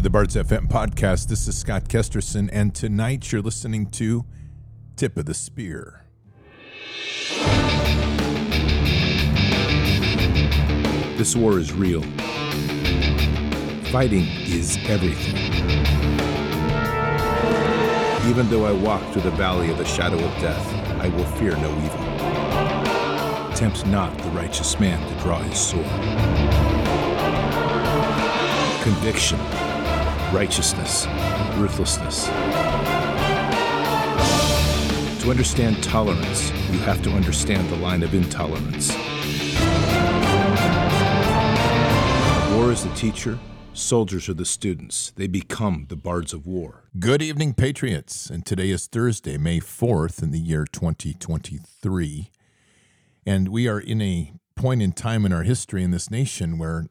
To the Bards FM podcast. This is Scott Kesterson, and tonight you're listening to Tip of the Spear. This war is real. Fighting is everything. Even though I walk through the valley of the shadow of death, I will fear no evil. Tempt not the righteous man to draw his sword. Conviction, righteousness, ruthlessness. To understand tolerance, you have to understand the line of intolerance. War is the teacher, soldiers are the students. They become the bards of war. Good evening, Patriots. And today is Thursday, May 4th, in the year 2023. And we are in a point in time in our history in this nation where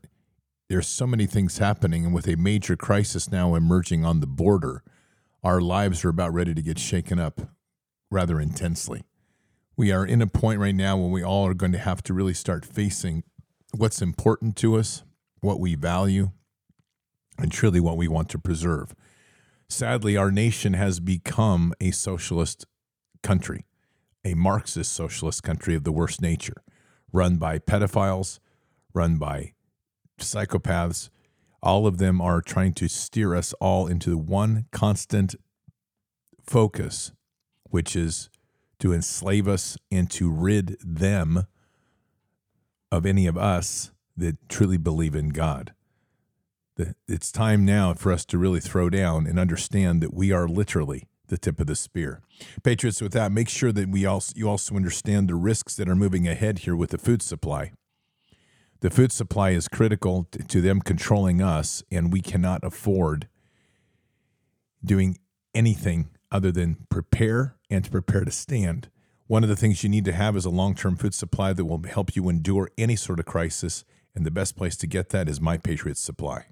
there's so many things happening. And with a major crisis now emerging on the border, our lives are about ready to get shaken up rather intensely. We are in a point right now when we all are going to have to really start facing what's important to us, what we value, and truly what we want to preserve. Sadly, our nation has become a socialist country, a Marxist socialist country of the worst nature, run by pedophiles, run by psychopaths. All of them are trying to steer us all into one constant focus, which is to enslave us and to rid them of any of us that truly believe in God it's time now for us to really throw down and understand that we are literally the tip of the spear. Patriots, with that, make sure that we also you also understand the risks that are moving ahead here with the food supply. The food supply is critical to them controlling us, and we cannot afford doing anything other than prepare and to prepare to stand. One of the things you need to have is a long term food supply that will help you endure any sort of crisis. And the best place to get that is My Patriots Supply.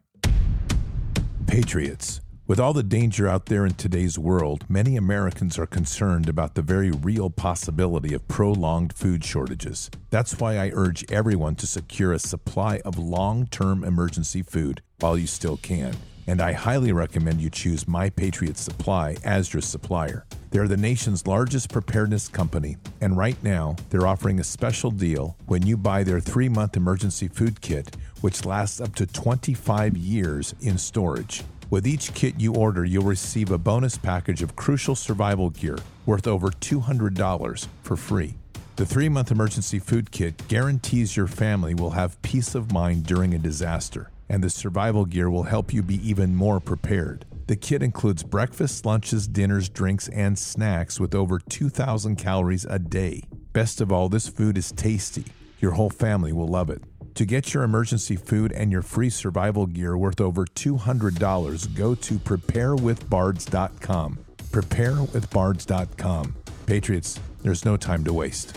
Patriots. With all the danger out there in today's world, many Americans are concerned about the very real possibility of prolonged food shortages. That's why I urge everyone to secure a supply of long term emergency food while you still can. And I highly recommend you choose My Patriot Supply as your supplier. They're the nation's largest preparedness company, and right now they're offering a special deal when you buy their three month emergency food kit which lasts up to 25 years in storage. With each kit you order, you'll receive a bonus package of crucial survival gear worth over $200 for free. The three month emergency food kit guarantees your family will have peace of mind during a disaster, and the survival gear will help you be even more prepared. The kit includes breakfast, lunches, dinners, drinks, and snacks with over 2,000 calories a day. Best of all, this food is tasty. Your whole family will love it. To get your emergency food and your free survival gear worth over $200, go to preparewithbards.com. Preparewithbards.com. Patriots, there's no time to waste.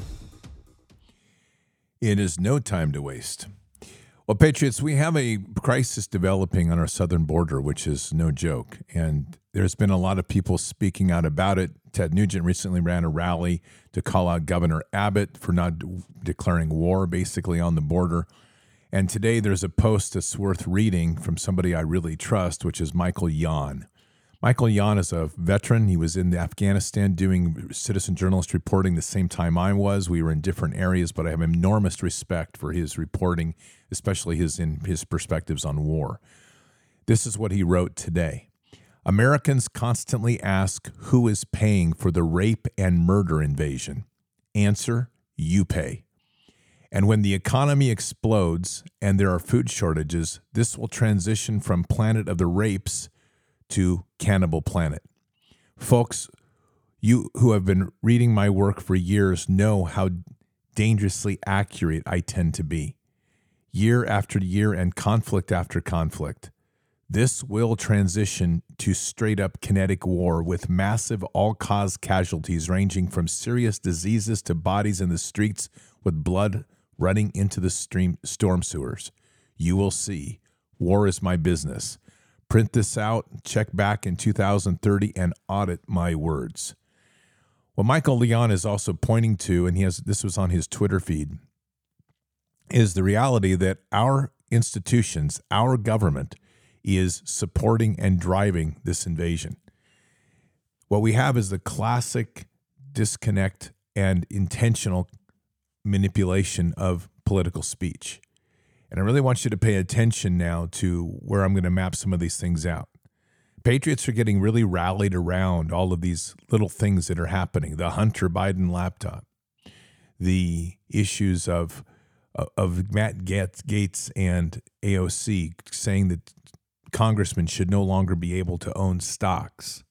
It is no time to waste. Well, Patriots, we have a crisis developing on our southern border, which is no joke. And there's been a lot of people speaking out about it. Ted Nugent recently ran a rally to call out Governor Abbott for not declaring war basically on the border. And today there's a post that's worth reading from somebody I really trust, which is Michael Yon. Michael Yon is a veteran. He was in Afghanistan doing citizen journalist reporting the same time I was. We were in different areas, but I have enormous respect for his reporting, especially his in his perspectives on war. This is what he wrote today. Americans constantly ask who is paying for the rape and murder invasion. Answer, you pay. And when the economy explodes and there are food shortages, this will transition from planet of the rapes to cannibal planet. Folks, you who have been reading my work for years know how dangerously accurate I tend to be. Year after year and conflict after conflict, this will transition to straight up kinetic war with massive all cause casualties ranging from serious diseases to bodies in the streets with blood running into the stream, storm sewers. You will see. War is my business. Print this out, check back in 2030, and audit my words. What Michael Yon is also pointing to, and he has this was on his Twitter feed, is the reality that our institutions, our government, is supporting and driving this invasion. What we have is the classic disconnect and intentional manipulation of political speech. And I really want you to pay attention now to where I'm going to map some of these things out. Patriots are getting really rallied around all of these little things that are happening the Hunter Biden laptop, the issues of, of Matt Gaetz and AOC saying that congressmen should no longer be able to own stocks.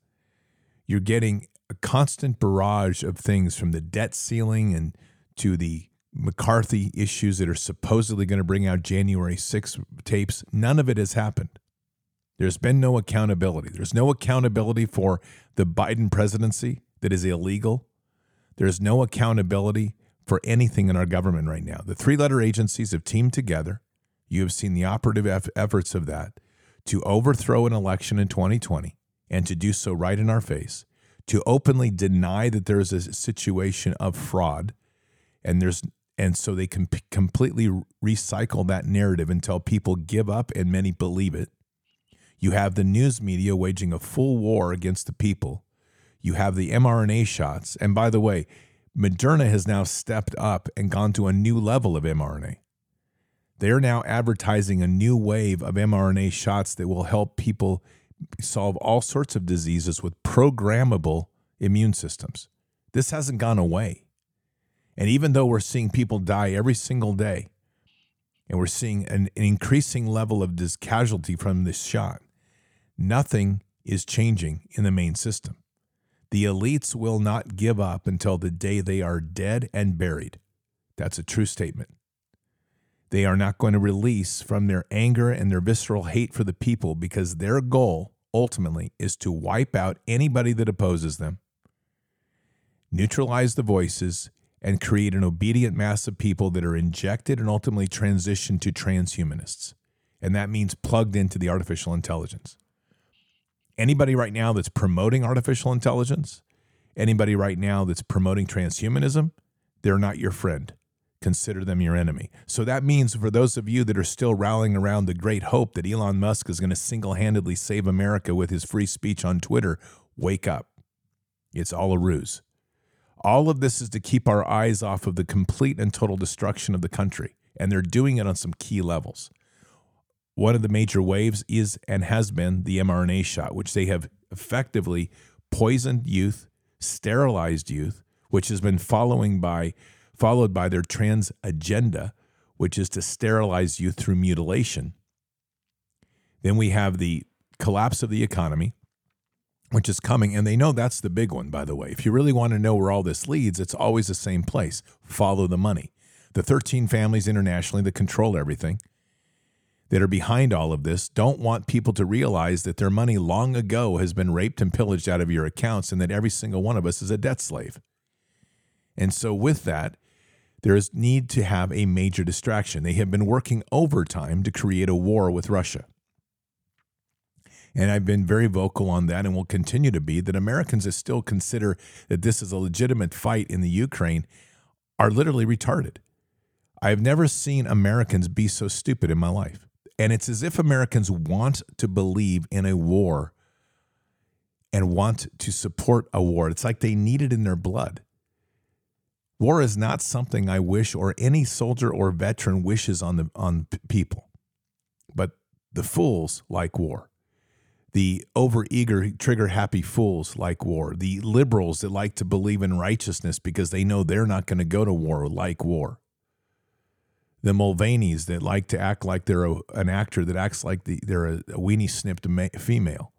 You're getting a constant barrage of things from the debt ceiling and to the McCarthy issues that are supposedly going to bring out January 6 tapes. None of it has happened. There's been no accountability. There's no accountability for the Biden presidency that is illegal. There's no accountability for anything in our government right now. The three letter agencies have teamed together. You have seen the operative efforts of that to overthrow an election in 2020 and to do so right in our face, to openly deny that there is a situation of fraud and there's and so they can p- completely recycle that narrative until people give up and many believe it. You have the news media waging a full war against the people. You have the mRNA shots. And by the way, Moderna has now stepped up and gone to a new level of mRNA. They're now advertising a new wave of mRNA shots that will help people solve all sorts of diseases with programmable immune systems. This hasn't gone away. And even though we're seeing people die every single day, and we're seeing an, an increasing level of this casualty from this shot, nothing is changing in the main system. The elites will not give up until the day they are dead and buried. That's a true statement. They are not going to release from their anger and their visceral hate for the people because their goal ultimately is to wipe out anybody that opposes them, neutralize the voices, and create an obedient mass of people that are injected and ultimately transitioned to transhumanists. And that means plugged into the artificial intelligence. Anybody right now that's promoting artificial intelligence, anybody right now that's promoting transhumanism, they're not your friend. Consider them your enemy. So that means for those of you that are still rallying around the great hope that Elon Musk is going to single handedly save America with his free speech on Twitter, wake up. It's all a ruse. All of this is to keep our eyes off of the complete and total destruction of the country. And they're doing it on some key levels. One of the major waves is and has been the mRNA shot, which they have effectively poisoned youth, sterilized youth, which has been following by followed by their trans agenda, which is to sterilize youth through mutilation. Then we have the collapse of the economy, which is coming. And they know that's the big one, by the way. If you really want to know where all this leads, it's always the same place follow the money. The 13 families internationally that control everything, that are behind all of this, don't want people to realize that their money long ago has been raped and pillaged out of your accounts and that every single one of us is a debt slave. And so, with that, there is need to have a major distraction. They have been working overtime to create a war with Russia. And I've been very vocal on that and will continue to be that Americans that still consider that this is a legitimate fight in the Ukraine are literally retarded. I've never seen Americans be so stupid in my life. And it's as if Americans want to believe in a war and want to support a war. It's like they need it in their blood. War is not something I wish or any soldier or veteran wishes on the on people. But the fools like war the overeager, trigger happy fools like war, the liberals that like to believe in righteousness because they know they're not going to go to war like war, the Mulvaneys that like to act like they're a, an actor that acts like the, they're a, a weenie snipped ma- female.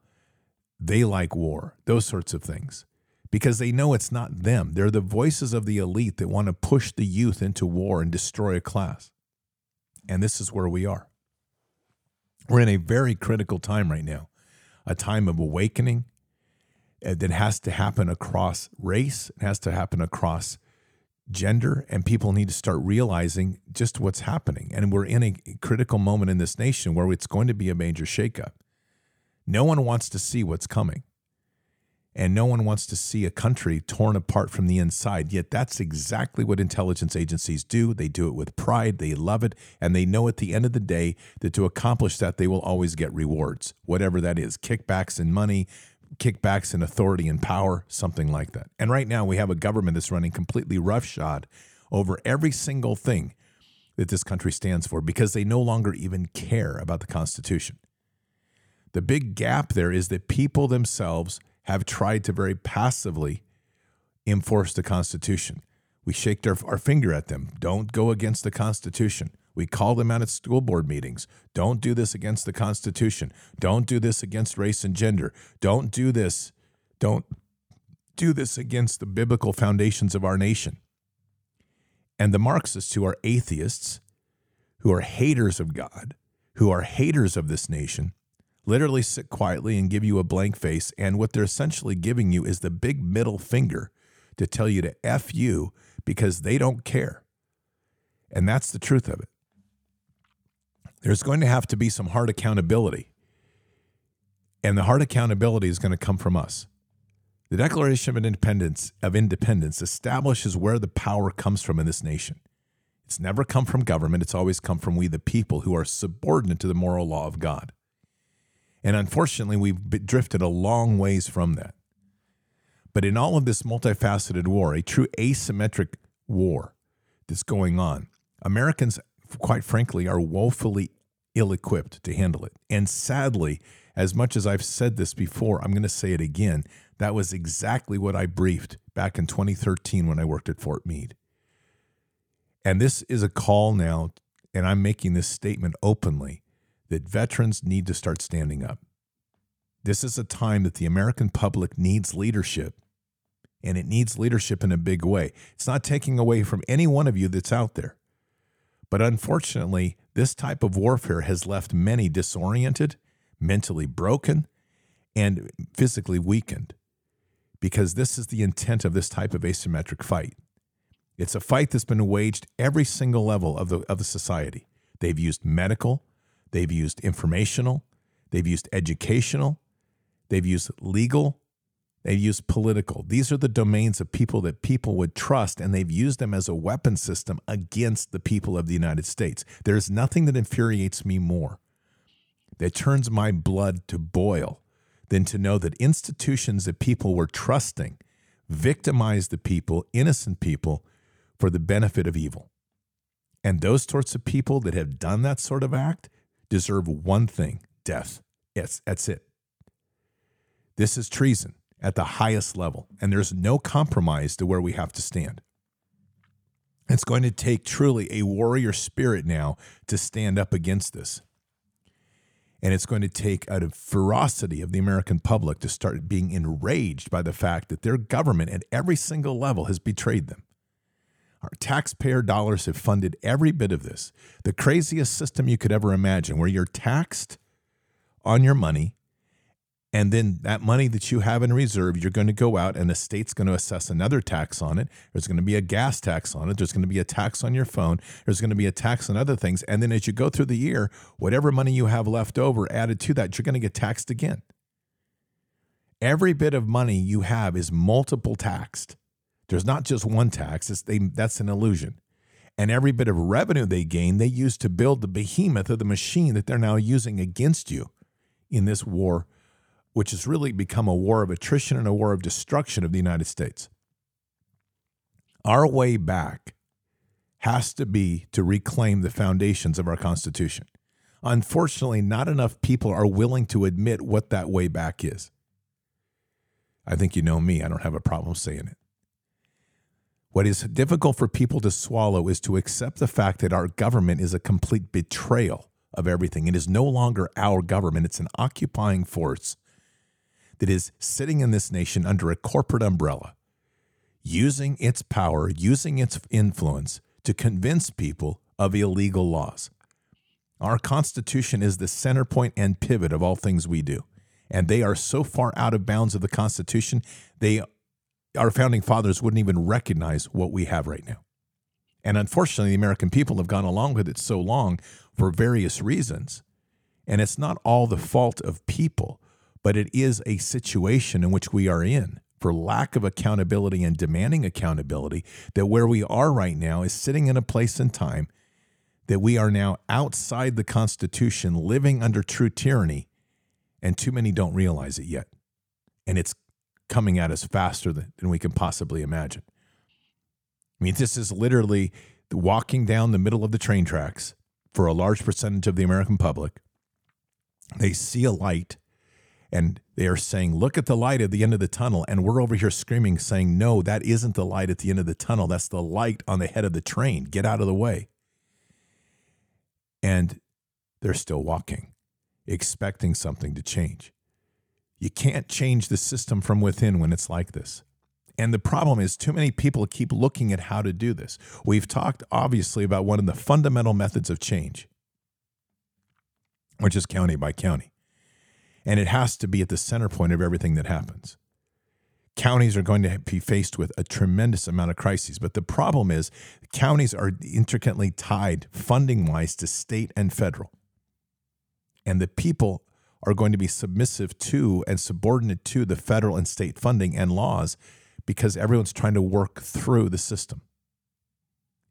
They like war, those sorts of things, because they know it's not them. They're the voices of the elite that want to push the youth into war and destroy a class. And this is where we are. We're in a very critical time right now a time of awakening uh, that has to happen across race, it has to happen across gender, and people need to start realizing just what's happening. And we're in a critical moment in this nation where it's going to be a major shakeup. No one wants to see what's coming. And no one wants to see a country torn apart from the inside. Yet that's exactly what intelligence agencies do. They do it with pride, they love it, and they know at the end of the day that to accomplish that, they will always get rewards, whatever that is kickbacks in money, kickbacks in authority and power, something like that. And right now, we have a government that's running completely roughshod over every single thing that this country stands for because they no longer even care about the Constitution. The big gap there is that people themselves have tried to very passively enforce the Constitution. We shake our, our finger at them. Don't go against the Constitution. We call them out at school board meetings. Don't do this against the Constitution. Don't do this against race and gender. Don't do this. Don't do this against the biblical foundations of our nation. And the Marxists, who are atheists, who are haters of God, who are haters of this nation, literally sit quietly and give you a blank face. And what they're essentially giving you is the big middle finger to tell you to F you because they don't care. And that's the truth of it. There's going to have to be some hard accountability. And the hard accountability is going to come from us. The Declaration of Independence of Independence establishes where the power comes from in this nation. It's never come from government, it's always come from we the people who are subordinate to the moral law of God. And unfortunately, we've drifted a long ways from that. But in all of this multifaceted war, a true asymmetric war that's going on, Americans, quite frankly, are woefully ill equipped to handle it. And sadly, as much as I've said this before, I'm going to say it again. That was exactly what I briefed back in 2013 when I worked at Fort Meade. And this is a call now, and I'm making this statement openly that veterans need to start standing up. This is a time that the American public needs leadership, and it needs leadership in a big way. It's not taking away from any one of you that's out there. But unfortunately, this type of warfare has left many disoriented, mentally broken, and physically weakened because this is the intent of this type of asymmetric fight. It's a fight that's been waged every single level of the of the society. They've used medical, they've used informational, they've used educational, they've used legal, they've used political. These are the domains of people that people would trust, and they've used them as a weapon system against the people of the United States. There's nothing that infuriates me more, that turns my blood to boil than to know that institutions that people were trusting victimized the people, innocent people, for the benefit of evil. And those sorts of people that have done that sort of act deserve one thing death. Yes, that's it. This is treason at the highest level, and there's no compromise to where we have to stand. It's going to take truly a warrior spirit now to stand up against this. And it's going to take out of ferocity of the American public to start being enraged by the fact that their government at every single level has betrayed them. Our taxpayer dollars have funded every bit of this. The craziest system you could ever imagine, where you're taxed on your money and then that money that you have in reserve, you're going to go out and the state's going to assess another tax on it. There's going to be a gas tax on it. There's going to be a tax on your phone. There's going to be a tax on other things. And then as you go through the year, whatever money you have left over added to that, you're going to get taxed again. Every bit of money you have is multiple taxed. There's not just one tax, they, that's an illusion. And every bit of revenue they gain, they use to build the behemoth of the machine that they're now using against you in this war which has really become a war of attrition and a war of destruction of the United States. Our way back has to be to reclaim the foundations of our Constitution. Unfortunately, not enough people are willing to admit what that way back is. I think you know me, I don't have a problem saying it. What is difficult for people to swallow is to accept the fact that our government is a complete betrayal of everything. It is no longer our government, it's an occupying force that is sitting in this nation under a corporate umbrella, using its power, using its influence to convince people of illegal laws. Our Constitution is the center point and pivot of all things we do. And they are so far out of bounds of the Constitution, they our founding fathers wouldn't even recognize what we have right now. And unfortunately, the American people have gone along with it so long for various reasons. And it's not all the fault of people, but it is a situation in which we are in for lack of accountability and demanding accountability that where we are right now is sitting in a place and time that we are now outside the Constitution, living under true tyranny, and too many don't realize it yet. And it's coming at us faster than, than we can possibly imagine. I mean, this is literally walking down the middle of the train tracks for a large percentage of the American public. They see a light and they are saying, Look at the light at the end of the tunnel. And we're over here screaming, saying, No, that isn't the light at the end of the tunnel. That's the light on the head of the train. Get out of the way. And they're still walking, expecting something to change. You can't change the system from within when it's like this. And the problem is, too many people keep looking at how to do this. We've talked, obviously, about one of the fundamental methods of change, which is county by county. And it has to be at the center point of everything that happens. Counties are going to be faced with a tremendous amount of crises. But the problem is, counties are intricately tied funding wise to state and federal. And the people are going to be submissive to and subordinate to the federal and state funding and laws because everyone's trying to work through the system.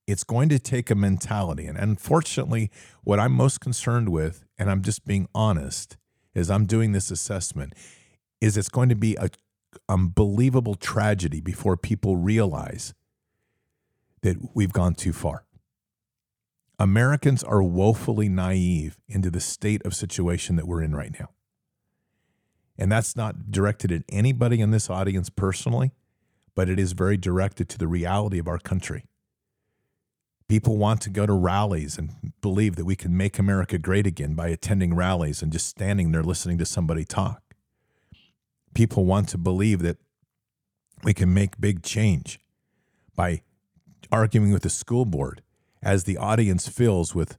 It's going to take a mentality. And unfortunately, what I'm most concerned with, and I'm just being honest, as I'm doing this assessment, is it's going to be a unbelievable tragedy before people realize that we've gone too far. Americans are woefully naive into the state of situation that we're in right now. And that's not directed at anybody in this audience personally, but it is very directed to the reality of our country. People want to go to rallies and believe that we can make America great again by attending rallies and just standing there listening to somebody talk. People want to believe that we can make big change by arguing with the school board as the audience fills with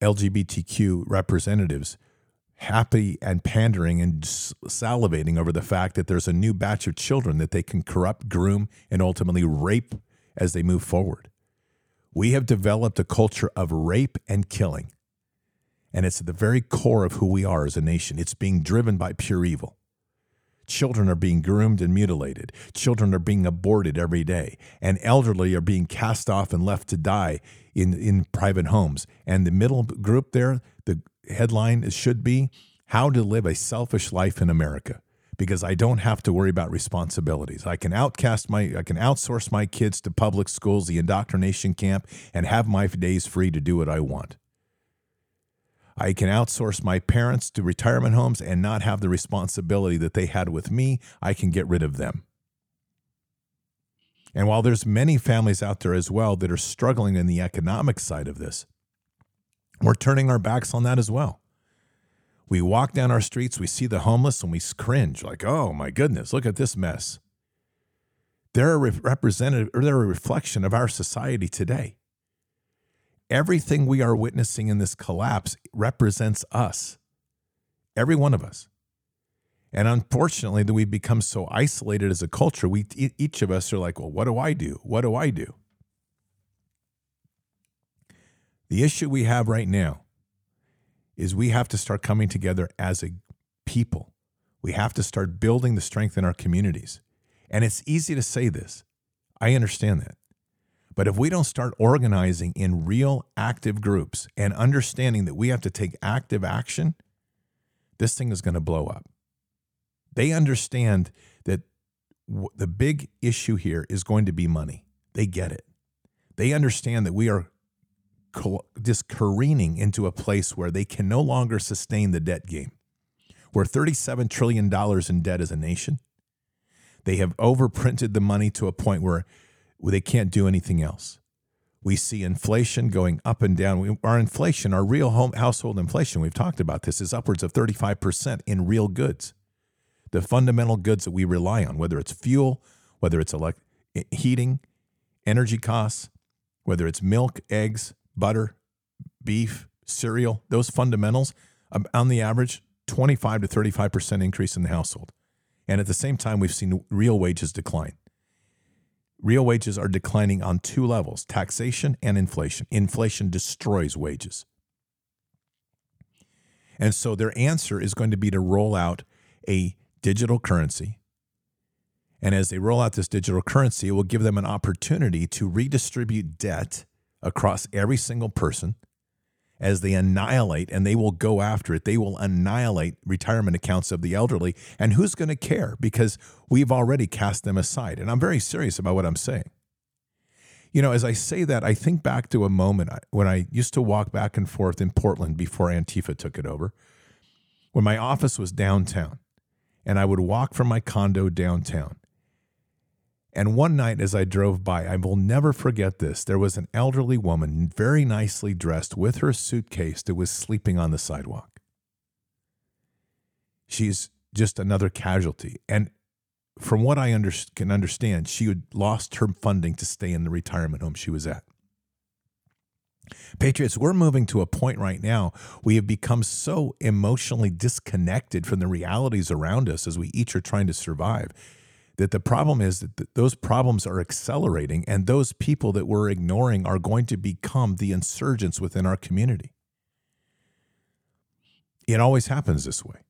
LGBTQ representatives happy and pandering and salivating over the fact that there's a new batch of children that they can corrupt, groom, and ultimately rape as they move forward. We have developed a culture of rape and killing. And it's at the very core of who we are as a nation. It's being driven by pure evil. Children are being groomed and mutilated. Children are being aborted every day. And elderly are being cast off and left to die in, in private homes. And the middle group there, the headline should be How to Live a Selfish Life in America. Because I don't have to worry about responsibilities. I can outcast my I can outsource my kids to public schools, the indoctrination camp, and have my days free to do what I want. I can outsource my parents to retirement homes and not have the responsibility that they had with me. I can get rid of them. And while there's many families out there as well that are struggling in the economic side of this, we're turning our backs on that as well. We walk down our streets, we see the homeless, and we cringe like, "Oh my goodness, look at this mess." They're a representative or they're a reflection of our society today everything we are witnessing in this collapse represents us, every one of us. And unfortunately, that we've become so isolated as a culture, we each of us are like, well, what do I do? What do I do? The issue we have right now is we have to start coming together as a people. We have to start building the strength in our communities. And it's easy to say this. I understand that. But if we don't start organizing in real active groups and understanding that we have to take active action, this thing is going to blow up. They understand that w- the big issue here is going to be money. They get it. They understand that we are co- just careening into a place where they can no longer sustain the debt game. We're $37 trillion in debt as a nation. They have overprinted the money to a point where they can't do anything else. We see inflation going up and down. We, our inflation, our real home household inflation, we've talked about this, is upwards of 35% in real goods. The fundamental goods that we rely on, whether it's fuel, whether it's elect- heating, energy costs, whether it's milk, eggs, butter, beef, cereal, those fundamentals, um, on the average, 25 to 35% increase in the household. And at the same time, we've seen real wages decline. Real wages are declining on two levels taxation and inflation. Inflation destroys wages. And so their answer is going to be to roll out a digital currency. And as they roll out this digital currency, it will give them an opportunity to redistribute debt across every single person as they annihilate, and they will go after it. They will annihilate retirement accounts of the elderly. And who's going to care? Because we've already cast them aside. And I'm very serious about what I'm saying. You know, as I say that, I think back to a moment when I used to walk back and forth in Portland before Antifa took it over, when my office was downtown. And I would walk from my condo downtown. And one night as I drove by, I will never forget this. There was an elderly woman, very nicely dressed, with her suitcase that was sleeping on the sidewalk. She's just another casualty. And from what I under, can understand, she had lost her funding to stay in the retirement home she was at. Patriots, we're moving to a point right now. We have become so emotionally disconnected from the realities around us as we each are trying to survive that the problem is that those problems are accelerating and those people that we're ignoring are going to become the insurgents within our community. It always happens this way.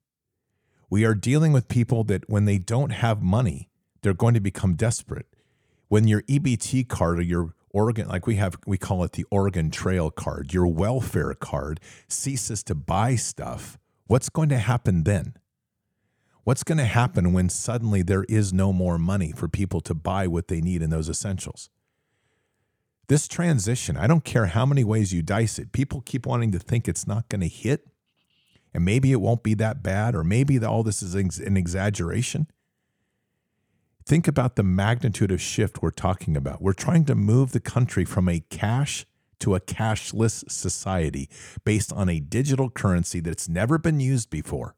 We are dealing with people that when they don't have money, they're going to become desperate. When your EBT card or your Oregon, like we have, we call it the Oregon Trail card, your welfare card ceases to buy stuff, what's going to happen then? What's going to happen when suddenly there is no more money for people to buy what they need in those essentials? This transition, I don't care how many ways you dice it, people keep wanting to think it's not going to hit, and maybe it won't be that bad, or maybe all this is an exaggeration. Think about the magnitude of shift we're talking about. We're trying to move the country from a cash to a cashless society based on a digital currency that's never been used before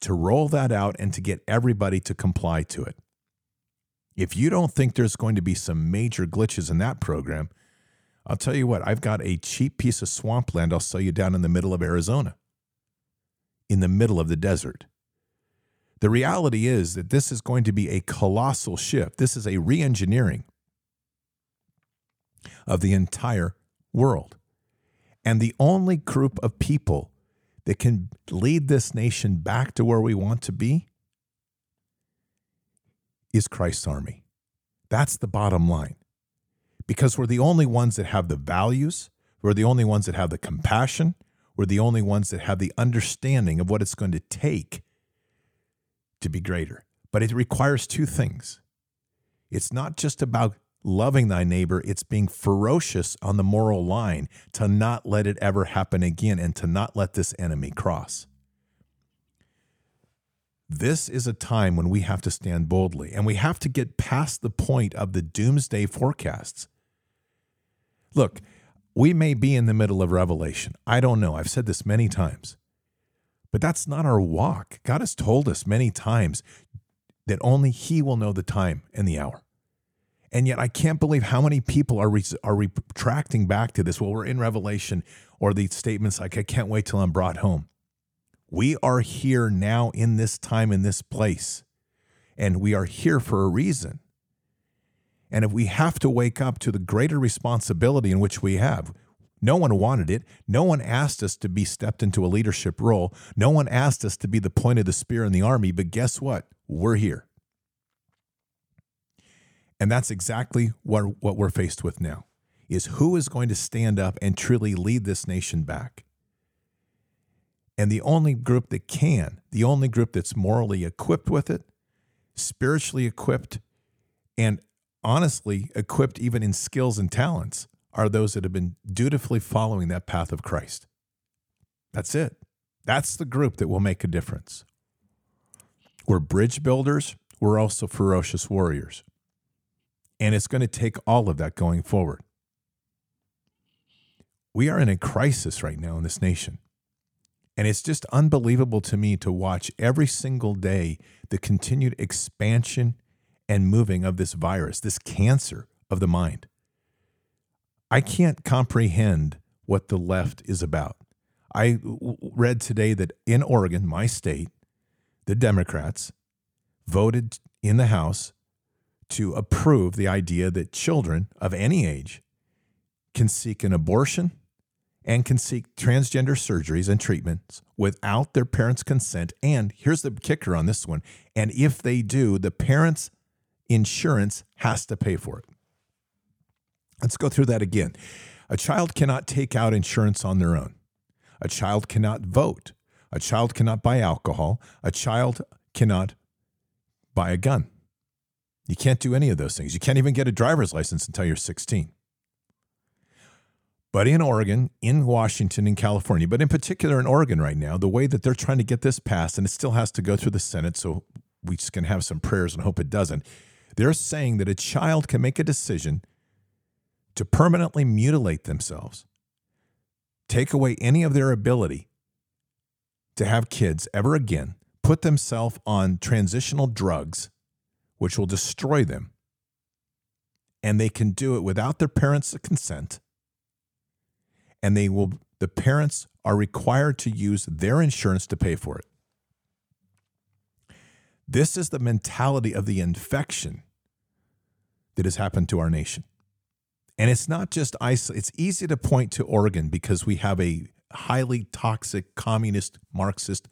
to roll that out and to get everybody to comply to it. If you don't think there's going to be some major glitches in that program, I'll tell you what, I've got a cheap piece of swampland I'll sell you down in the middle of Arizona, in the middle of the desert. The reality is that this is going to be a colossal shift. This is a re engineering of the entire world. And the only group of people that can lead this nation back to where we want to be is Christ's army. That's the bottom line. Because we're the only ones that have the values, we're the only ones that have the compassion, we're the only ones that have the understanding of what it's going to take to be greater. But it requires two things. It's not just about loving thy neighbor, it's being ferocious on the moral line to not let it ever happen again and to not let this enemy cross. This is a time when we have to stand boldly and we have to get past the point of the doomsday forecasts. Look, we may be in the middle of Revelation. I don't know. I've said this many times. But that's not our walk. God has told us many times that only He will know the time and the hour. And yet, I can't believe how many people are re- are retracting back to this. Well, we're in Revelation, or the statements like, "I can't wait till I'm brought home." We are here now in this time in this place, and we are here for a reason. And if we have to wake up to the greater responsibility in which we have, no one wanted it. No one asked us to be stepped into a leadership role. No one asked us to be the point of the spear in the army. But guess what? We're here. And that's exactly what, what we're faced with now is who is going to stand up and truly lead this nation back. And the only group that can, the only group that's morally equipped with it, spiritually equipped, and honestly equipped even in skills and talents are those that have been dutifully following that path of Christ. That's it. That's the group that will make a difference. We're bridge builders, we're also ferocious warriors. And it's going to take all of that going forward. We are in a crisis right now in this nation. And it's just unbelievable to me to watch every single day the continued expansion and moving of this virus, this cancer of the mind. I can't comprehend what the left is about. I read today that in Oregon, my state, the Democrats voted in the House to approve the idea that children of any age can seek an abortion and can seek transgender surgeries and treatments without their parents' consent. And here's the kicker on this one. And if they do, the parents' insurance has to pay for it. Let's go through that again. A child cannot take out insurance on their own. A child cannot vote. A child cannot buy alcohol. A child cannot buy a gun. You can't do any of those things. You can't even get a driver's license until you're 16. But in Oregon, in Washington, in California, but in particular in Oregon right now, the way that they're trying to get this passed, and it still has to go through the Senate, so we just can have some prayers and hope it doesn't. They're saying that a child can make a decision to permanently mutilate themselves, take away any of their ability to have kids ever again, put themselves on transitional drugs, which will destroy them. And they can do it without their parents' consent. And they will the parents are required to use their insurance to pay for it. This is the mentality of the infection that has happened to our nation. And it's not just isolated. It's easy to point to Oregon because we have a highly toxic communist Marxist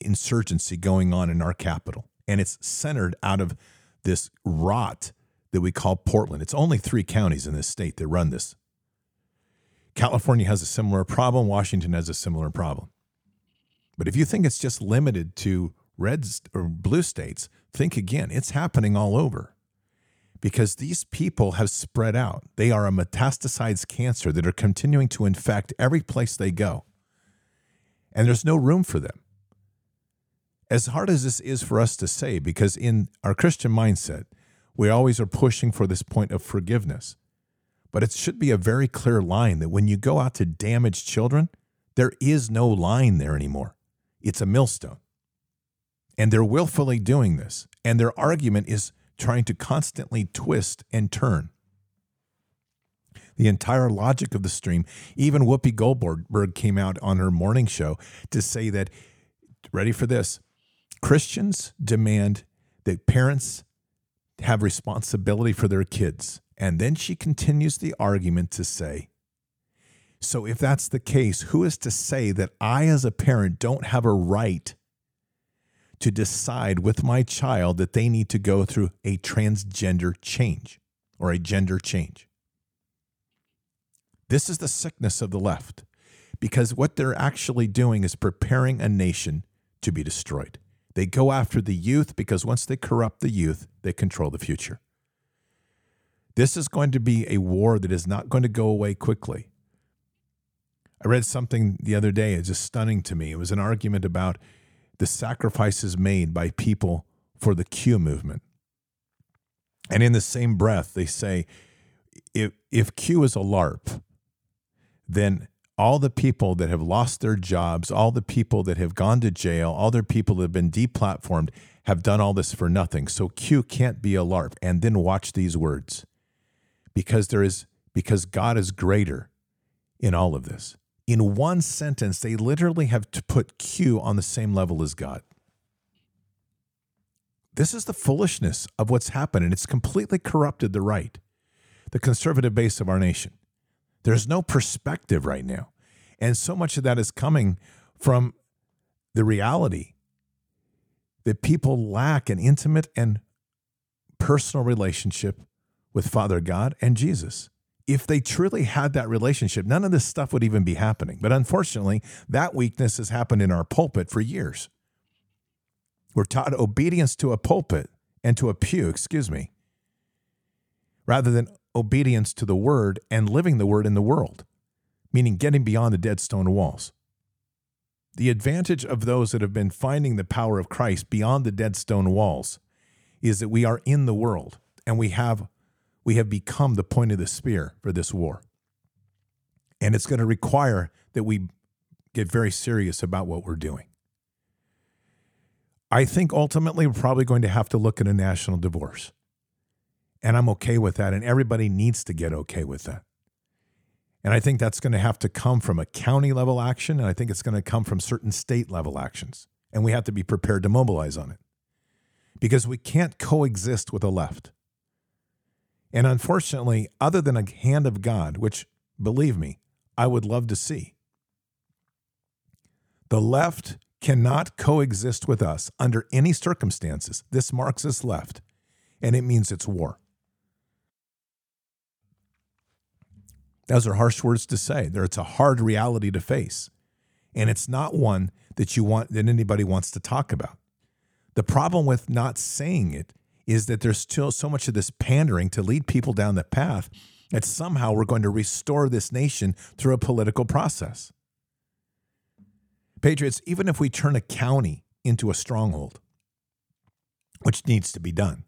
insurgency going on in our capital. And it's centered out of this rot that we call Portland. It's only three counties in this state that run this. California has a similar problem. Washington has a similar problem. But if you think it's just limited to red or blue states, think again. It's happening all over because these people have spread out. They are a metastasized cancer that are continuing to infect every place they go. And there's no room for them. As hard as this is for us to say, because in our Christian mindset, we always are pushing for this point of forgiveness. But it should be a very clear line that when you go out to damage children, there is no line there anymore. It's a millstone. And they're willfully doing this. And their argument is trying to constantly twist and turn. The entire logic of the stream, even Whoopi Goldberg came out on her morning show to say that, ready for this, Christians demand that parents have responsibility for their kids. And then she continues the argument to say, so if that's the case, who is to say that I, as a parent, don't have a right to decide with my child that they need to go through a transgender change or a gender change. This is the sickness of the left because what they're actually doing is preparing a nation to be destroyed. They go after the youth because once they corrupt the youth, they control the future. This is going to be a war that is not going to go away quickly. I read something the other day, it's just stunning to me. It was an argument about the sacrifices made by people for the Q movement. And in the same breath, they say if, if Q is a LARP, then all the people that have lost their jobs, all the people that have gone to jail, all the people that have been deplatformed have done all this for nothing. So Q can't be a LARP. And then watch these words. Because there is because God is greater in all of this in one sentence, they literally have to put Q on the same level as God. This is the foolishness of what's happened, and it's completely corrupted the right, the conservative base of our nation. There's no perspective right now. And so much of that is coming from the reality that people lack an intimate and personal relationship with Father God and Jesus if they truly had that relationship, none of this stuff would even be happening. But unfortunately, that weakness has happened in our pulpit for years. We're taught obedience to a pulpit and to a pew, excuse me, rather than obedience to the word and living the word in the world, meaning getting beyond the dead stone walls. The advantage of those that have been finding the power of Christ beyond the dead stone walls is that we are in the world and we have we have become the point of the spear for this war. And it's going to require that we get very serious about what we're doing. I think ultimately we're probably going to have to look at a national divorce. And I'm okay with that. And everybody needs to get okay with that. And I think that's going to have to come from a county level action. And I think it's going to come from certain state level actions. And we have to be prepared to mobilize on it because we can't coexist with the left. And unfortunately, other than a hand of God, which believe me, I would love to see. The left cannot coexist with us under any circumstances, this Marxist left, and it means it's war. Those are harsh words to say. It's a hard reality to face. And it's not one that you want that anybody wants to talk about. The problem with not saying it is that there's still so much of this pandering to lead people down the path that somehow we're going to restore this nation through a political process. Patriots, even if we turn a county into a stronghold, which needs to be done,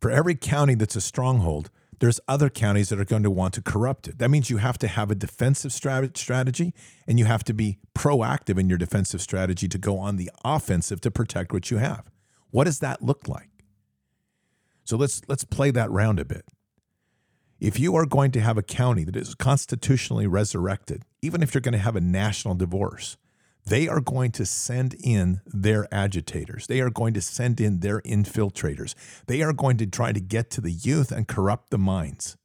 for every county that's a stronghold, there's other counties that are going to want to corrupt it. That means you have to have a defensive strategy and you have to be proactive in your defensive strategy to go on the offensive to protect what you have. What does that look like? So let's let's play that round a bit. If you are going to have a county that is constitutionally resurrected, even if you're going to have a national divorce, they are going to send in their agitators. They are going to send in their infiltrators. They are going to try to get to the youth and corrupt the minds.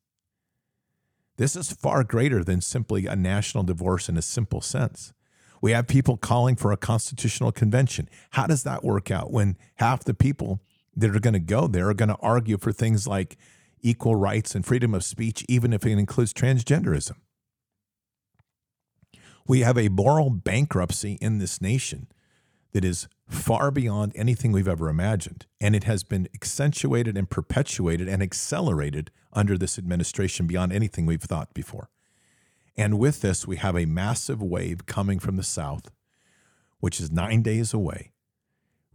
This is far greater than simply a national divorce in a simple sense. We have people calling for a constitutional convention. How does that work out when half the people that are going to go there are going to argue for things like equal rights and freedom of speech, even if it includes transgenderism? We have a moral bankruptcy in this nation that is far beyond anything we've ever imagined. And it has been accentuated and perpetuated and accelerated under this administration beyond anything we've thought before. And with this, we have a massive wave coming from the South, which is nine days away,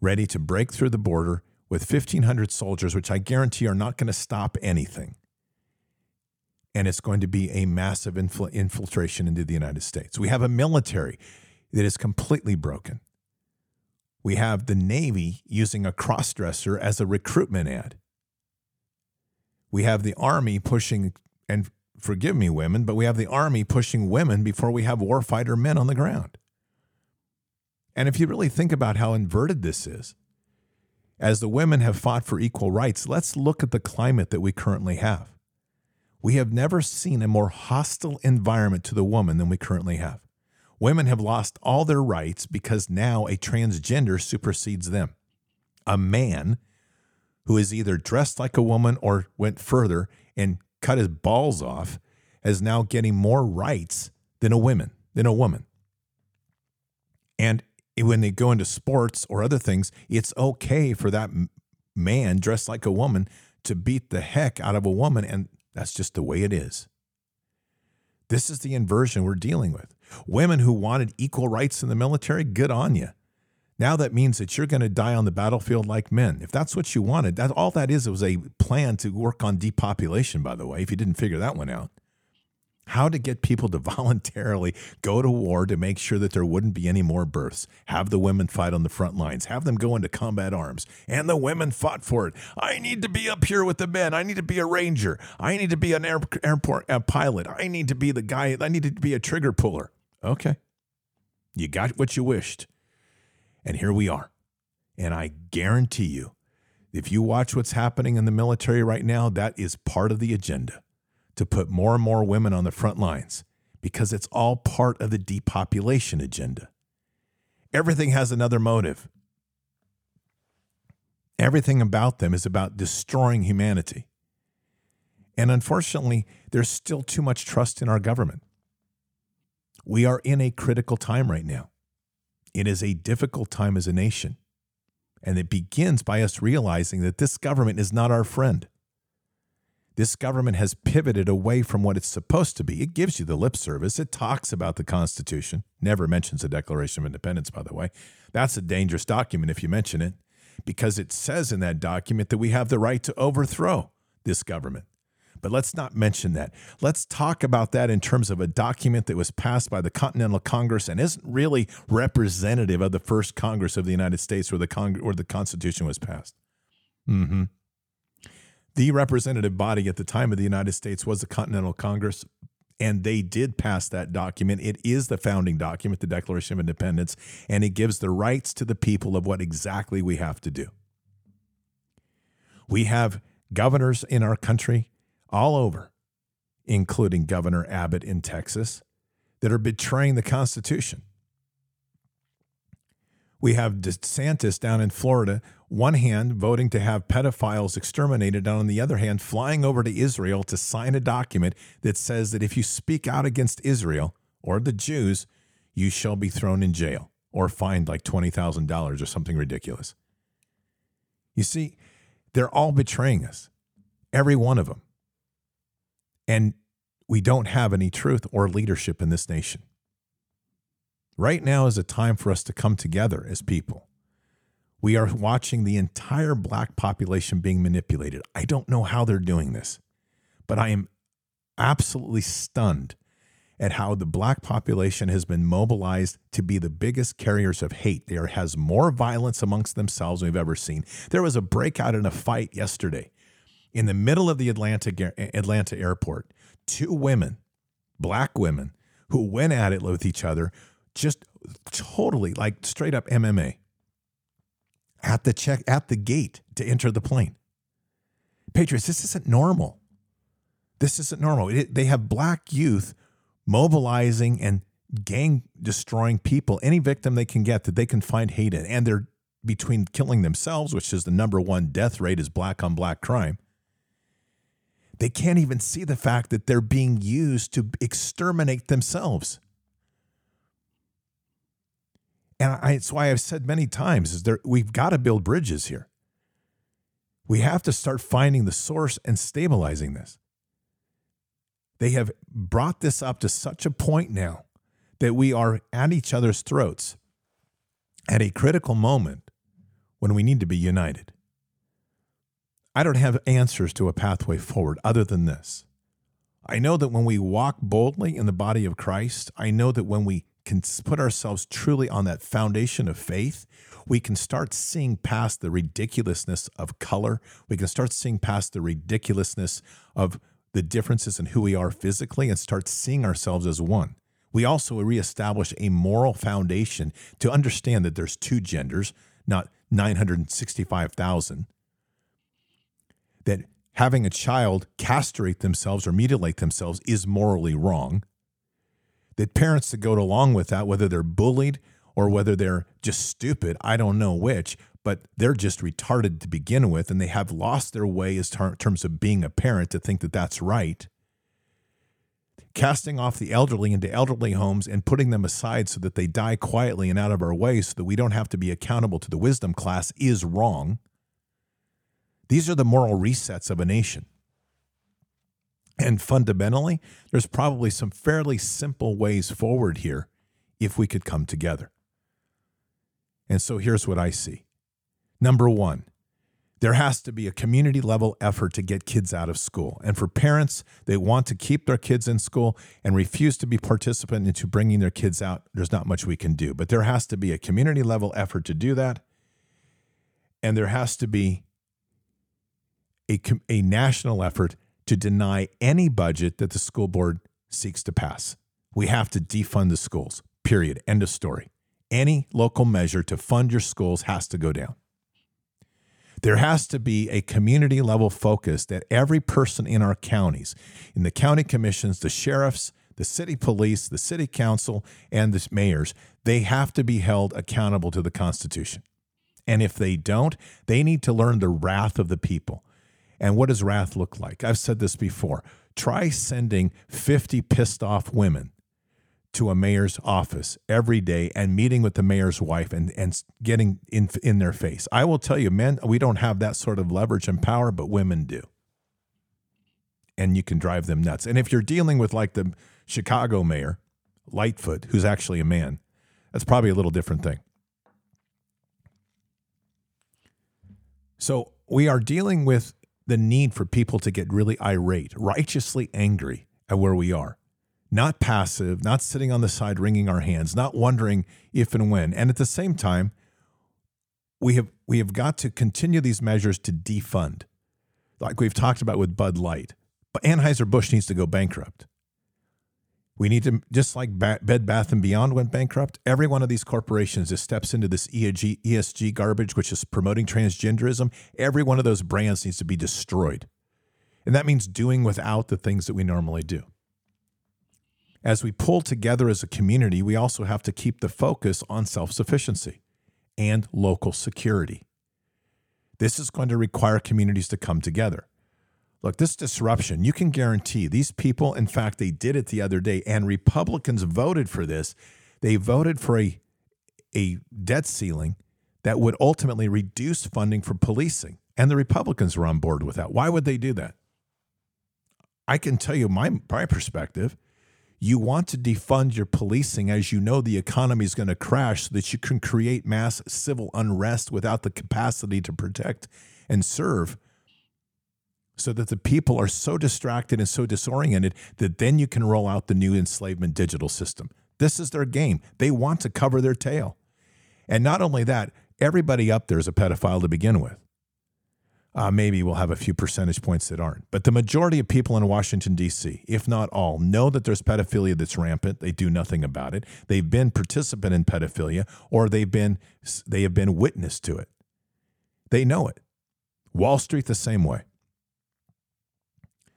ready to break through the border with 1,500 soldiers, which I guarantee are not going to stop anything and it's going to be a massive infl- infiltration into the United States. We have a military that is completely broken. We have the Navy using a crossdresser as a recruitment ad. We have the Army pushing, and forgive me, women, but we have the Army pushing women before we have warfighter men on the ground. And if you really think about how inverted this is, as the women have fought for equal rights, let's look at the climate that we currently have. We have never seen a more hostile environment to the woman than we currently have. Women have lost all their rights because now a transgender supersedes them. A man who is either dressed like a woman or went further and cut his balls off is now getting more rights than a woman, than a woman. And when they go into sports or other things, it's okay for that man dressed like a woman to beat the heck out of a woman and that's just the way it is. This is the inversion we're dealing with. Women who wanted equal rights in the military, good on you. Now that means that you're going to die on the battlefield like men. If that's what you wanted, that all that is, it was a plan to work on depopulation, by the way, if you didn't figure that one out how to get people to voluntarily go to war to make sure that there wouldn't be any more births, have the women fight on the front lines, have them go into combat arms. And the women fought for it. I need to be up here with the men. I need to be a ranger. I need to be an air, airport a pilot. I need to be the guy. I need to be a trigger puller. Okay. You got what you wished. And here we are. And I guarantee you, if you watch what's happening in the military right now, that is part of the agenda to put more and more women on the front lines because it's all part of the depopulation agenda. Everything has another motive. Everything about them is about destroying humanity. And unfortunately, there's still too much trust in our government. We are in a critical time right now. It is a difficult time as a nation. And it begins by us realizing that this government is not our friend. This government has pivoted away from what it's supposed to be. It gives you the lip service. It talks about the Constitution, never mentions the Declaration of Independence, by the way. That's a dangerous document if you mention it, because it says in that document that we have the right to overthrow this government. But let's not mention that. Let's talk about that in terms of a document that was passed by the Continental Congress and isn't really representative of the first Congress of the United States where the, Cong- where the Constitution was passed. Mm-hmm. The representative body at the time of the United States was the Continental Congress, and they did pass that document. It is the founding document, the Declaration of Independence, and it gives the rights to the people of what exactly we have to do. We have governors in our country all over, including Governor Abbott in Texas, that are betraying the Constitution. We have DeSantis down in Florida, one hand voting to have pedophiles exterminated, and on the other hand, flying over to Israel to sign a document that says that if you speak out against Israel or the Jews, you shall be thrown in jail or fined like $20,000 or something ridiculous. You see, they're all betraying us, every one of them. And we don't have any truth or leadership in this nation. Right now is a time for us to come together as people. We are watching the entire black population being manipulated. I don't know how they're doing this, but I am absolutely stunned at how the black population has been mobilized to be the biggest carriers of hate. There has more violence amongst themselves than we've ever seen. There was a breakout in a fight yesterday in the middle of the Atlanta Atlanta airport. Two women, black women, who went at it with each other just totally like straight up MMA at the check at the gate to enter the plane. Patriots, this isn't normal. This isn't normal. It, they have black youth mobilizing and gang destroying people, any victim they can get that they can find hate in. And they're between killing themselves, which is the number one death rate is black on black crime. They can't even see the fact that they're being used to exterminate themselves. And I, it's why I've said many times is there we've got to build bridges here. We have to start finding the source and stabilizing this. They have brought this up to such a point now that we are at each other's throats at a critical moment when we need to be united. I don't have answers to a pathway forward other than this. I know that when we walk boldly in the body of Christ, I know that when we can put ourselves truly on that foundation of faith, we can start seeing past the ridiculousness of color. We can start seeing past the ridiculousness of the differences in who we are physically and start seeing ourselves as one. We also reestablish a moral foundation to understand that there's two genders, not 965,000. That having a child castrate themselves or mutilate themselves is morally wrong that parents that go along with that, whether they're bullied or whether they're just stupid, I don't know which, but they're just retarded to begin with, and they have lost their way as ter- terms of being a parent to think that that's right. Casting off the elderly into elderly homes and putting them aside so that they die quietly and out of our way so that we don't have to be accountable to the wisdom class is wrong. These are the moral resets of a nation. And fundamentally, there's probably some fairly simple ways forward here if we could come together. And so here's what I see. Number one, there has to be a community level effort to get kids out of school. And for parents, they want to keep their kids in school and refuse to be participant into bringing their kids out. There's not much we can do, but there has to be a community level effort to do that. And there has to be a, a national effort to deny any budget that the school board seeks to pass. We have to defund the schools, period. End of story. Any local measure to fund your schools has to go down. There has to be a community level focus that every person in our counties, in the county commissions, the sheriffs, the city police, the city council, and the mayors, they have to be held accountable to the Constitution. And if they don't, they need to learn the wrath of the people. And what does wrath look like? I've said this before. Try sending 50 pissed off women to a mayor's office every day and meeting with the mayor's wife and, and getting in, in their face. I will tell you, men, we don't have that sort of leverage and power, but women do. And you can drive them nuts. And if you're dealing with like the Chicago mayor, Lightfoot, who's actually a man, that's probably a little different thing. So we are dealing with the need for people to get really irate, righteously angry at where we are. Not passive, not sitting on the side wringing our hands, not wondering if and when. And at the same time, we have we have got to continue these measures to defund. Like we've talked about with Bud Light. But Anheuser-Busch needs to go bankrupt. We need to, just like Bed Bath and Beyond went bankrupt, every one of these corporations that steps into this ESG, ESG garbage, which is promoting transgenderism, every one of those brands needs to be destroyed. And that means doing without the things that we normally do. As we pull together as a community, we also have to keep the focus on self sufficiency and local security. This is going to require communities to come together. Look, this disruption, you can guarantee these people, in fact, they did it the other day, and Republicans voted for this. They voted for a, a debt ceiling that would ultimately reduce funding for policing. And the Republicans were on board with that. Why would they do that? I can tell you my, my perspective. You want to defund your policing as you know the economy is going to crash so that you can create mass civil unrest without the capacity to protect and serve so that the people are so distracted and so disoriented that then you can roll out the new enslavement digital system. This is their game. They want to cover their tail. And not only that, everybody up there is a pedophile to begin with. Uh, maybe we'll have a few percentage points that aren't. But the majority of people in Washington, D.C., if not all, know that there's pedophilia that's rampant. They do nothing about it. They've been participant in pedophilia or they've been, they have been witness to it. They know it. Wall Street, the same way.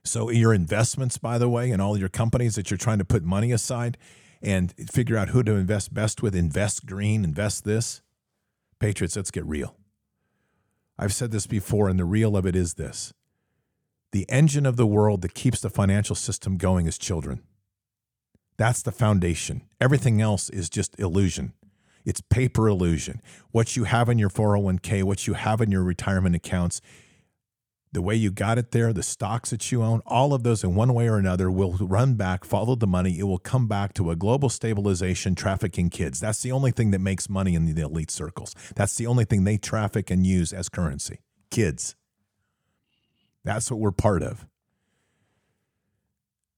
So, your investments, by the way, and all your companies that you're trying to put money aside and figure out who to invest best with, invest green, invest this. Patriots, let's get real. I've said this before, and the real of it is this the engine of the world that keeps the financial system going is children. That's the foundation. Everything else is just illusion. It's paper illusion. What you have in your 401k, what you have in your retirement accounts, the way you got it there, the stocks that you own, all of those in one way or another will run back, follow the money. It will come back to a global stabilization trafficking kids. That's the only thing that makes money in the elite circles. That's the only thing they traffic and use as currency kids. That's what we're part of.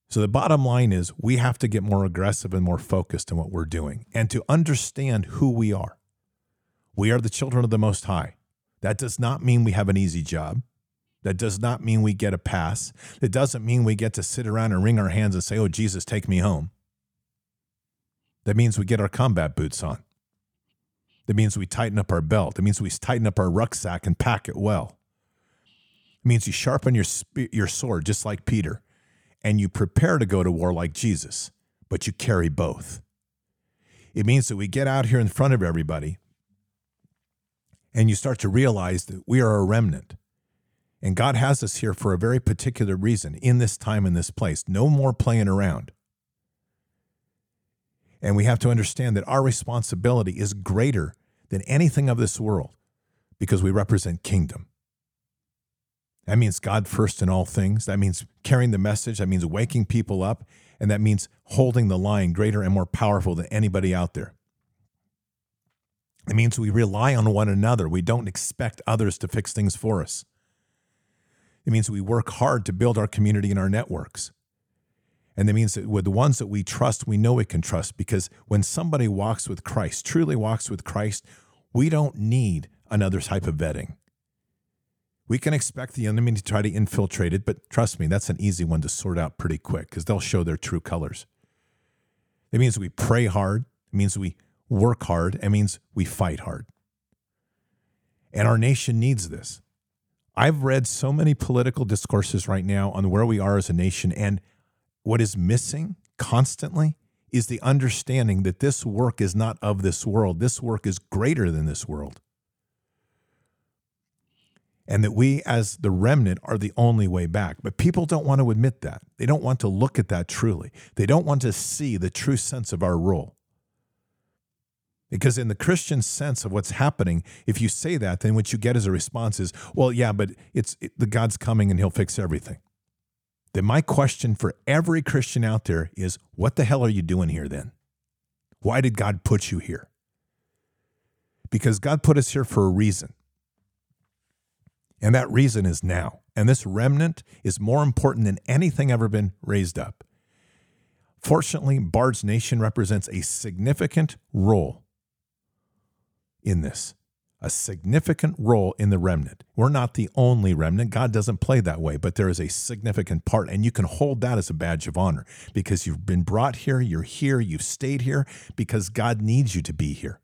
So the bottom line is we have to get more aggressive and more focused in what we're doing and to understand who we are. We are the children of the Most High. That does not mean we have an easy job. That does not mean we get a pass. It doesn't mean we get to sit around and wring our hands and say, Oh, Jesus, take me home. That means we get our combat boots on. That means we tighten up our belt. That means we tighten up our rucksack and pack it well. It means you sharpen your, your sword just like Peter and you prepare to go to war like Jesus, but you carry both. It means that we get out here in front of everybody and you start to realize that we are a remnant and God has us here for a very particular reason in this time, in this place. No more playing around. And we have to understand that our responsibility is greater than anything of this world because we represent kingdom. That means God first in all things. That means carrying the message. That means waking people up. And that means holding the line greater and more powerful than anybody out there. It means we rely on one another. We don't expect others to fix things for us. It means we work hard to build our community and our networks. And that means that with the ones that we trust, we know we can trust because when somebody walks with Christ, truly walks with Christ, we don't need another type of vetting. We can expect the enemy to try to infiltrate it, but trust me, that's an easy one to sort out pretty quick because they'll show their true colors. It means we pray hard, it means we work hard, it means we fight hard. And our nation needs this. I've read so many political discourses right now on where we are as a nation, and what is missing constantly is the understanding that this work is not of this world. This work is greater than this world. And that we, as the remnant, are the only way back. But people don't want to admit that. They don't want to look at that truly. They don't want to see the true sense of our role. Because in the Christian sense of what's happening, if you say that, then what you get as a response is, well, yeah, but it's it, the God's coming and he'll fix everything. Then my question for every Christian out there is, what the hell are you doing here then? Why did God put you here? Because God put us here for a reason. And that reason is now. And this remnant is more important than anything ever been raised up. Fortunately, Bard's Nation represents a significant role in this, a significant role in the remnant. We're not the only remnant. God doesn't play that way, but there is a significant part, and you can hold that as a badge of honor because you've been brought here, you're here, you've stayed here because God needs you to be here.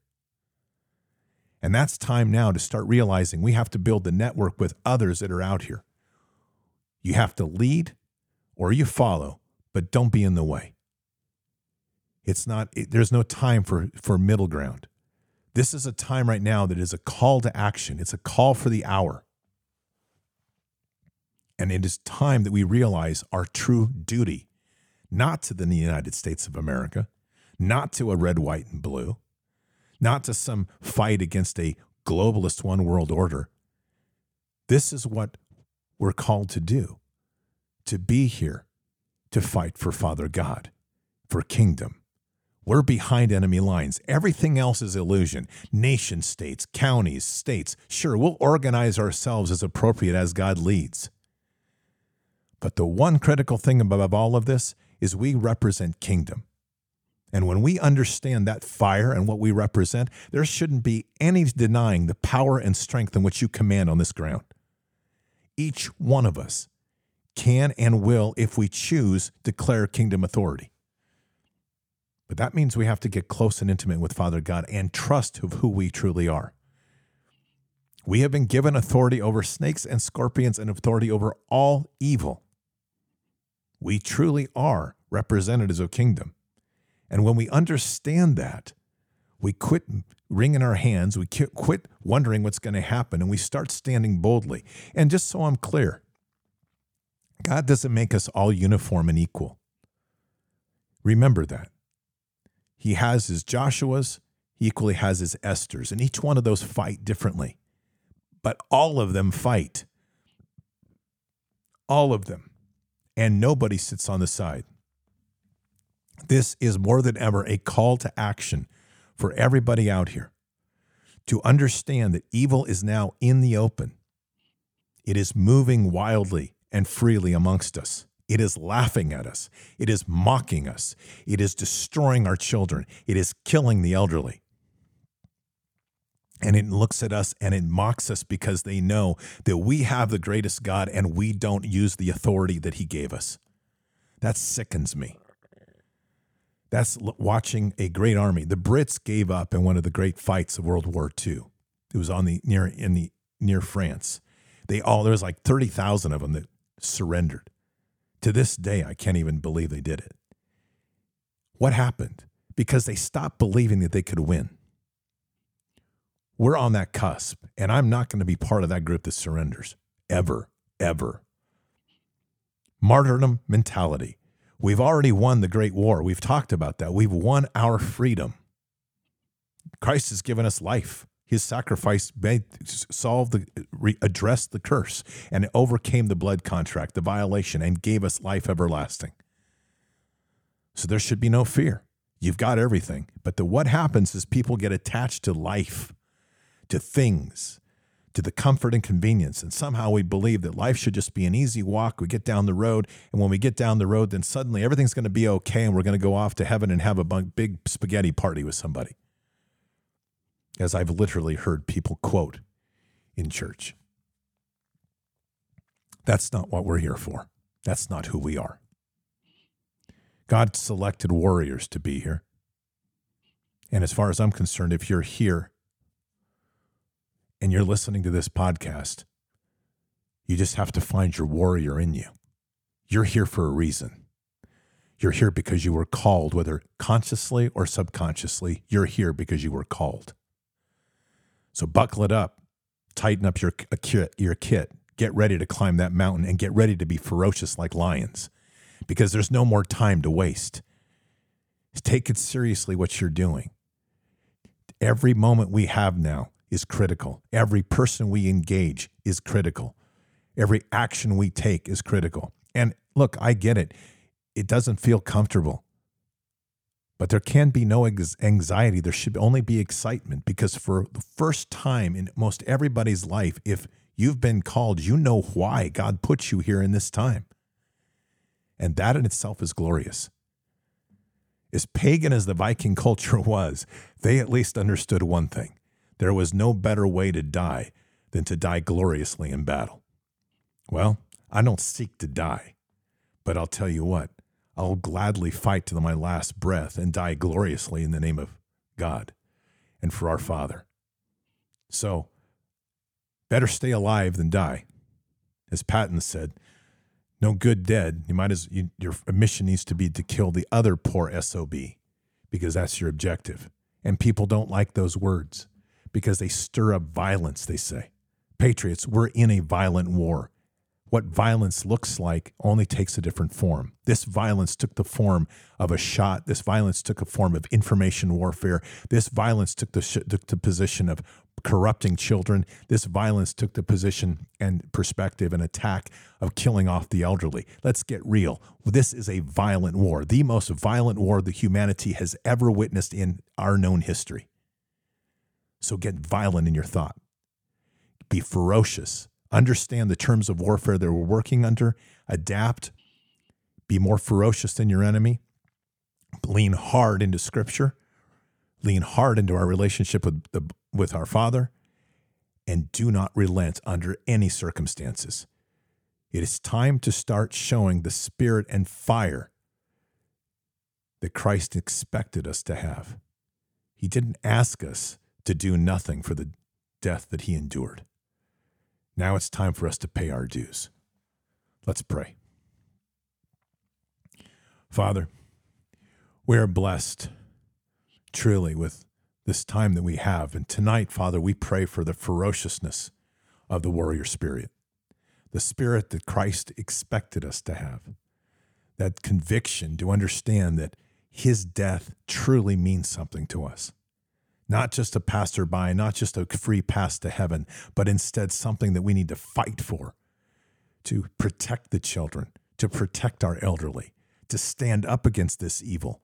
And that's time now to start realizing we have to build the network with others that are out here. You have to lead or you follow, but don't be in the way. It's not, it, there's no time for, for middle ground. This is a time right now that is a call to action. It's a call for the hour. And it is time that we realize our true duty, not to the United States of America, not to a red, white, and blue, not to some fight against a globalist one world order. This is what we're called to do to be here, to fight for Father God, for kingdom. We're behind enemy lines. Everything else is illusion. Nation states, counties, states. Sure, we'll organize ourselves as appropriate as God leads. But the one critical thing above all of this is we represent kingdom. And when we understand that fire and what we represent, there shouldn't be any denying the power and strength in which you command on this ground. Each one of us can and will, if we choose, declare kingdom authority. But that means we have to get close and intimate with Father God and trust of who we truly are. We have been given authority over snakes and scorpions and authority over all evil. We truly are representatives of kingdom. And when we understand that, we quit wringing our hands, we quit wondering what's going to happen, and we start standing boldly. And just so I'm clear, God doesn't make us all uniform and equal. Remember that. He has his Joshua's, he equally has his Esther's, and each one of those fight differently. But all of them fight. All of them. And nobody sits on the side. This is more than ever a call to action for everybody out here to understand that evil is now in the open. It is moving wildly and freely amongst us. It is laughing at us. It is mocking us. It is destroying our children. It is killing the elderly. And it looks at us and it mocks us because they know that we have the greatest God and we don't use the authority that He gave us. That sickens me. That's watching a great army. The Brits gave up in one of the great fights of World War II. It was on the near in the near France. They all there was like thirty thousand of them that surrendered. To this day, I can't even believe they did it. What happened? Because they stopped believing that they could win. We're on that cusp, and I'm not going to be part of that group that surrenders ever, ever. Martyrdom mentality. We've already won the Great War. We've talked about that. We've won our freedom. Christ has given us life. His sacrifice solved the, addressed the curse, and it overcame the blood contract, the violation, and gave us life everlasting. So there should be no fear. You've got everything. But the, what happens is people get attached to life, to things, to the comfort and convenience. And somehow we believe that life should just be an easy walk. We get down the road. And when we get down the road, then suddenly everything's going to be okay. And we're going to go off to heaven and have a big spaghetti party with somebody. As I've literally heard people quote in church. That's not what we're here for. That's not who we are. God selected warriors to be here. And as far as I'm concerned, if you're here and you're listening to this podcast, you just have to find your warrior in you. You're here for a reason. You're here because you were called, whether consciously or subconsciously, you're here because you were called. So buckle it up, tighten up your, your kit, get ready to climb that mountain, and get ready to be ferocious like lions because there's no more time to waste. Take it seriously what you're doing. Every moment we have now is critical. Every person we engage is critical. Every action we take is critical. And look, I get it. It doesn't feel comfortable. But there can be no anxiety. There should only be excitement because for the first time in most everybody's life, if you've been called, you know why God put you here in this time. And that in itself is glorious. As pagan as the Viking culture was, they at least understood one thing there was no better way to die than to die gloriously in battle. Well, I don't seek to die, but I'll tell you what, I'll gladly fight to my last breath and die gloriously in the name of God and for our Father. So, better stay alive than die. As Patton said, no good dead. You might as you, your mission needs to be to kill the other poor SOB because that's your objective. And people don't like those words because they stir up violence, they say. Patriots, we're in a violent war. What violence looks like only takes a different form. This violence took the form of a shot. This violence took a form of information warfare. This violence took the, sh- took the position of corrupting children. This violence took the position and perspective and attack of killing off the elderly. Let's get real. This is a violent war, the most violent war that humanity has ever witnessed in our known history. So get violent in your thought. Be ferocious. Understand the terms of warfare that we're working under. Adapt. Be more ferocious than your enemy. Lean hard into Scripture. Lean hard into our relationship with, the, with our Father. And do not relent under any circumstances. It is time to start showing the spirit and fire that Christ expected us to have. He didn't ask us to do nothing for the death that he endured. Now it's time for us to pay our dues. Let's pray. Father, we are blessed truly with this time that we have. And tonight, Father, we pray for the ferociousness of the warrior spirit, the spirit that Christ expected us to have, that conviction to understand that his death truly means something to us not just a passerby, not just a free pass to heaven, but instead something that we need to fight for to protect the children, to protect our elderly, to stand up against this evil,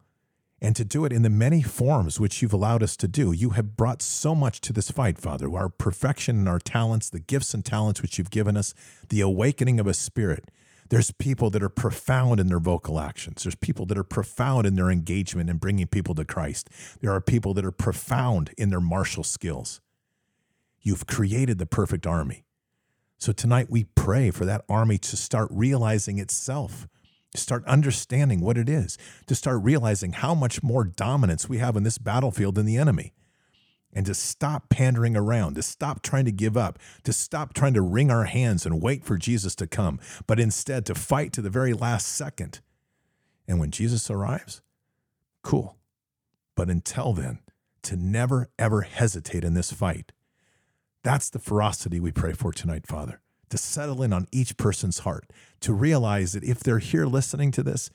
and to do it in the many forms which you've allowed us to do. You have brought so much to this fight, Father. Our perfection and our talents, the gifts and talents which you've given us, the awakening of a spirit there's people that are profound in their vocal actions. There's people that are profound in their engagement in bringing people to Christ. There are people that are profound in their martial skills. You've created the perfect army. So tonight we pray for that army to start realizing itself, to start understanding what it is, to start realizing how much more dominance we have in this battlefield than the enemy and to stop pandering around, to stop trying to give up, to stop trying to wring our hands and wait for Jesus to come, but instead to fight to the very last second. And when Jesus arrives, cool. But until then, to never, ever hesitate in this fight. That's the ferocity we pray for tonight, Father, to settle in on each person's heart, to realize that if they're here listening to this,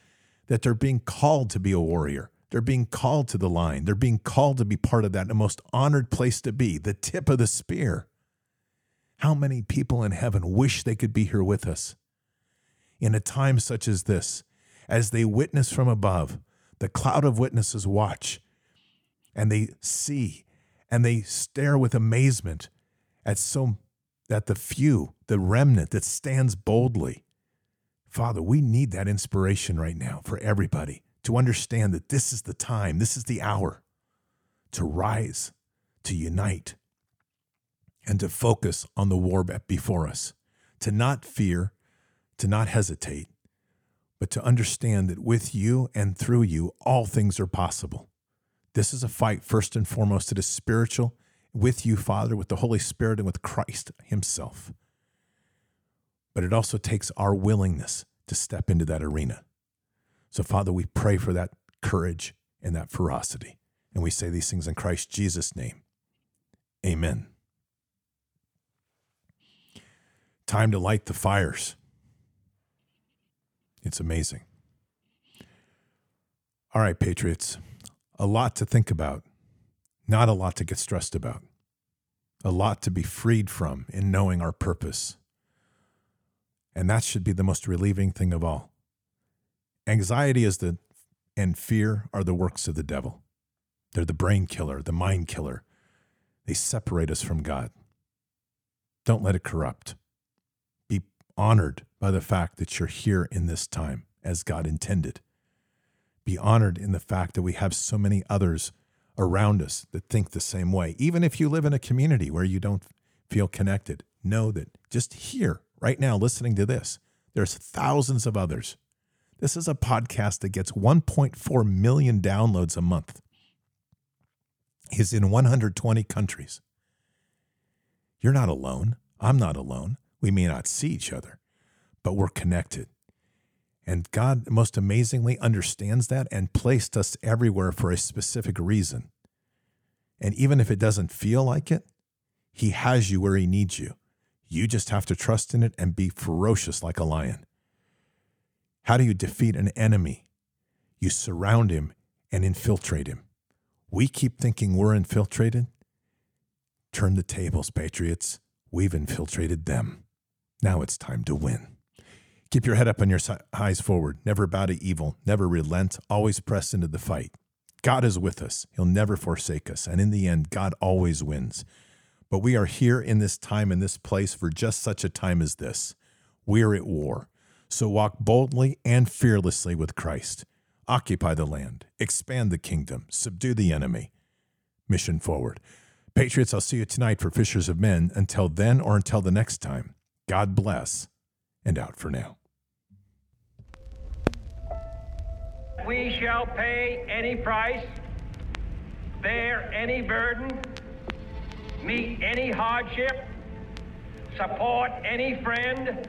that they're being called to be a warrior they're being called to the line. They're being called to be part of that, the most honored place to be, the tip of the spear. How many people in heaven wish they could be here with us? In a time such as this, as they witness from above, the cloud of witnesses watch and they see and they stare with amazement at so that the few, the remnant that stands boldly. Father, we need that inspiration right now for everybody to understand that this is the time, this is the hour to rise, to unite, and to focus on the war before us, to not fear, to not hesitate, but to understand that with you and through you, all things are possible. This is a fight, first and foremost, it is spiritual with you, Father, with the Holy Spirit, and with Christ Himself. But it also takes our willingness to step into that arena. So, Father, we pray for that courage and that ferocity. And we say these things in Christ Jesus' name. Amen. Time to light the fires. It's amazing. All right, Patriots, a lot to think about, not a lot to get stressed about, a lot to be freed from in knowing our purpose. And that should be the most relieving thing of all. Anxiety is the and fear are the works of the devil. They're the brain killer, the mind killer. They separate us from God. Don't let it corrupt. Be honored by the fact that you're here in this time as God intended. Be honored in the fact that we have so many others around us that think the same way. Even if you live in a community where you don't feel connected, know that just here, right now, listening to this, there's thousands of others this is a podcast that gets 1.4 million downloads a month. Is in 120 countries. You're not alone. I'm not alone. We may not see each other, but we're connected. And God, most amazingly, understands that and placed us everywhere for a specific reason. And even if it doesn't feel like it, He has you where He needs you. You just have to trust in it and be ferocious like a lion. How do you defeat an enemy? You surround him and infiltrate him. We keep thinking we're infiltrated. Turn the tables, Patriots. We've infiltrated them. Now it's time to win. Keep your head up and your eyes forward. Never bow to evil. Never relent. Always press into the fight. God is with us. He'll never forsake us. And in the end, God always wins. But we are here in this time, in this place, for just such a time as this. We are at war. So walk boldly and fearlessly with Christ. Occupy the land, expand the kingdom, subdue the enemy. Mission forward. Patriots, I'll see you tonight for Fishers of Men. Until then or until the next time, God bless and out for now. We shall pay any price, bear any burden, meet any hardship, support any friend,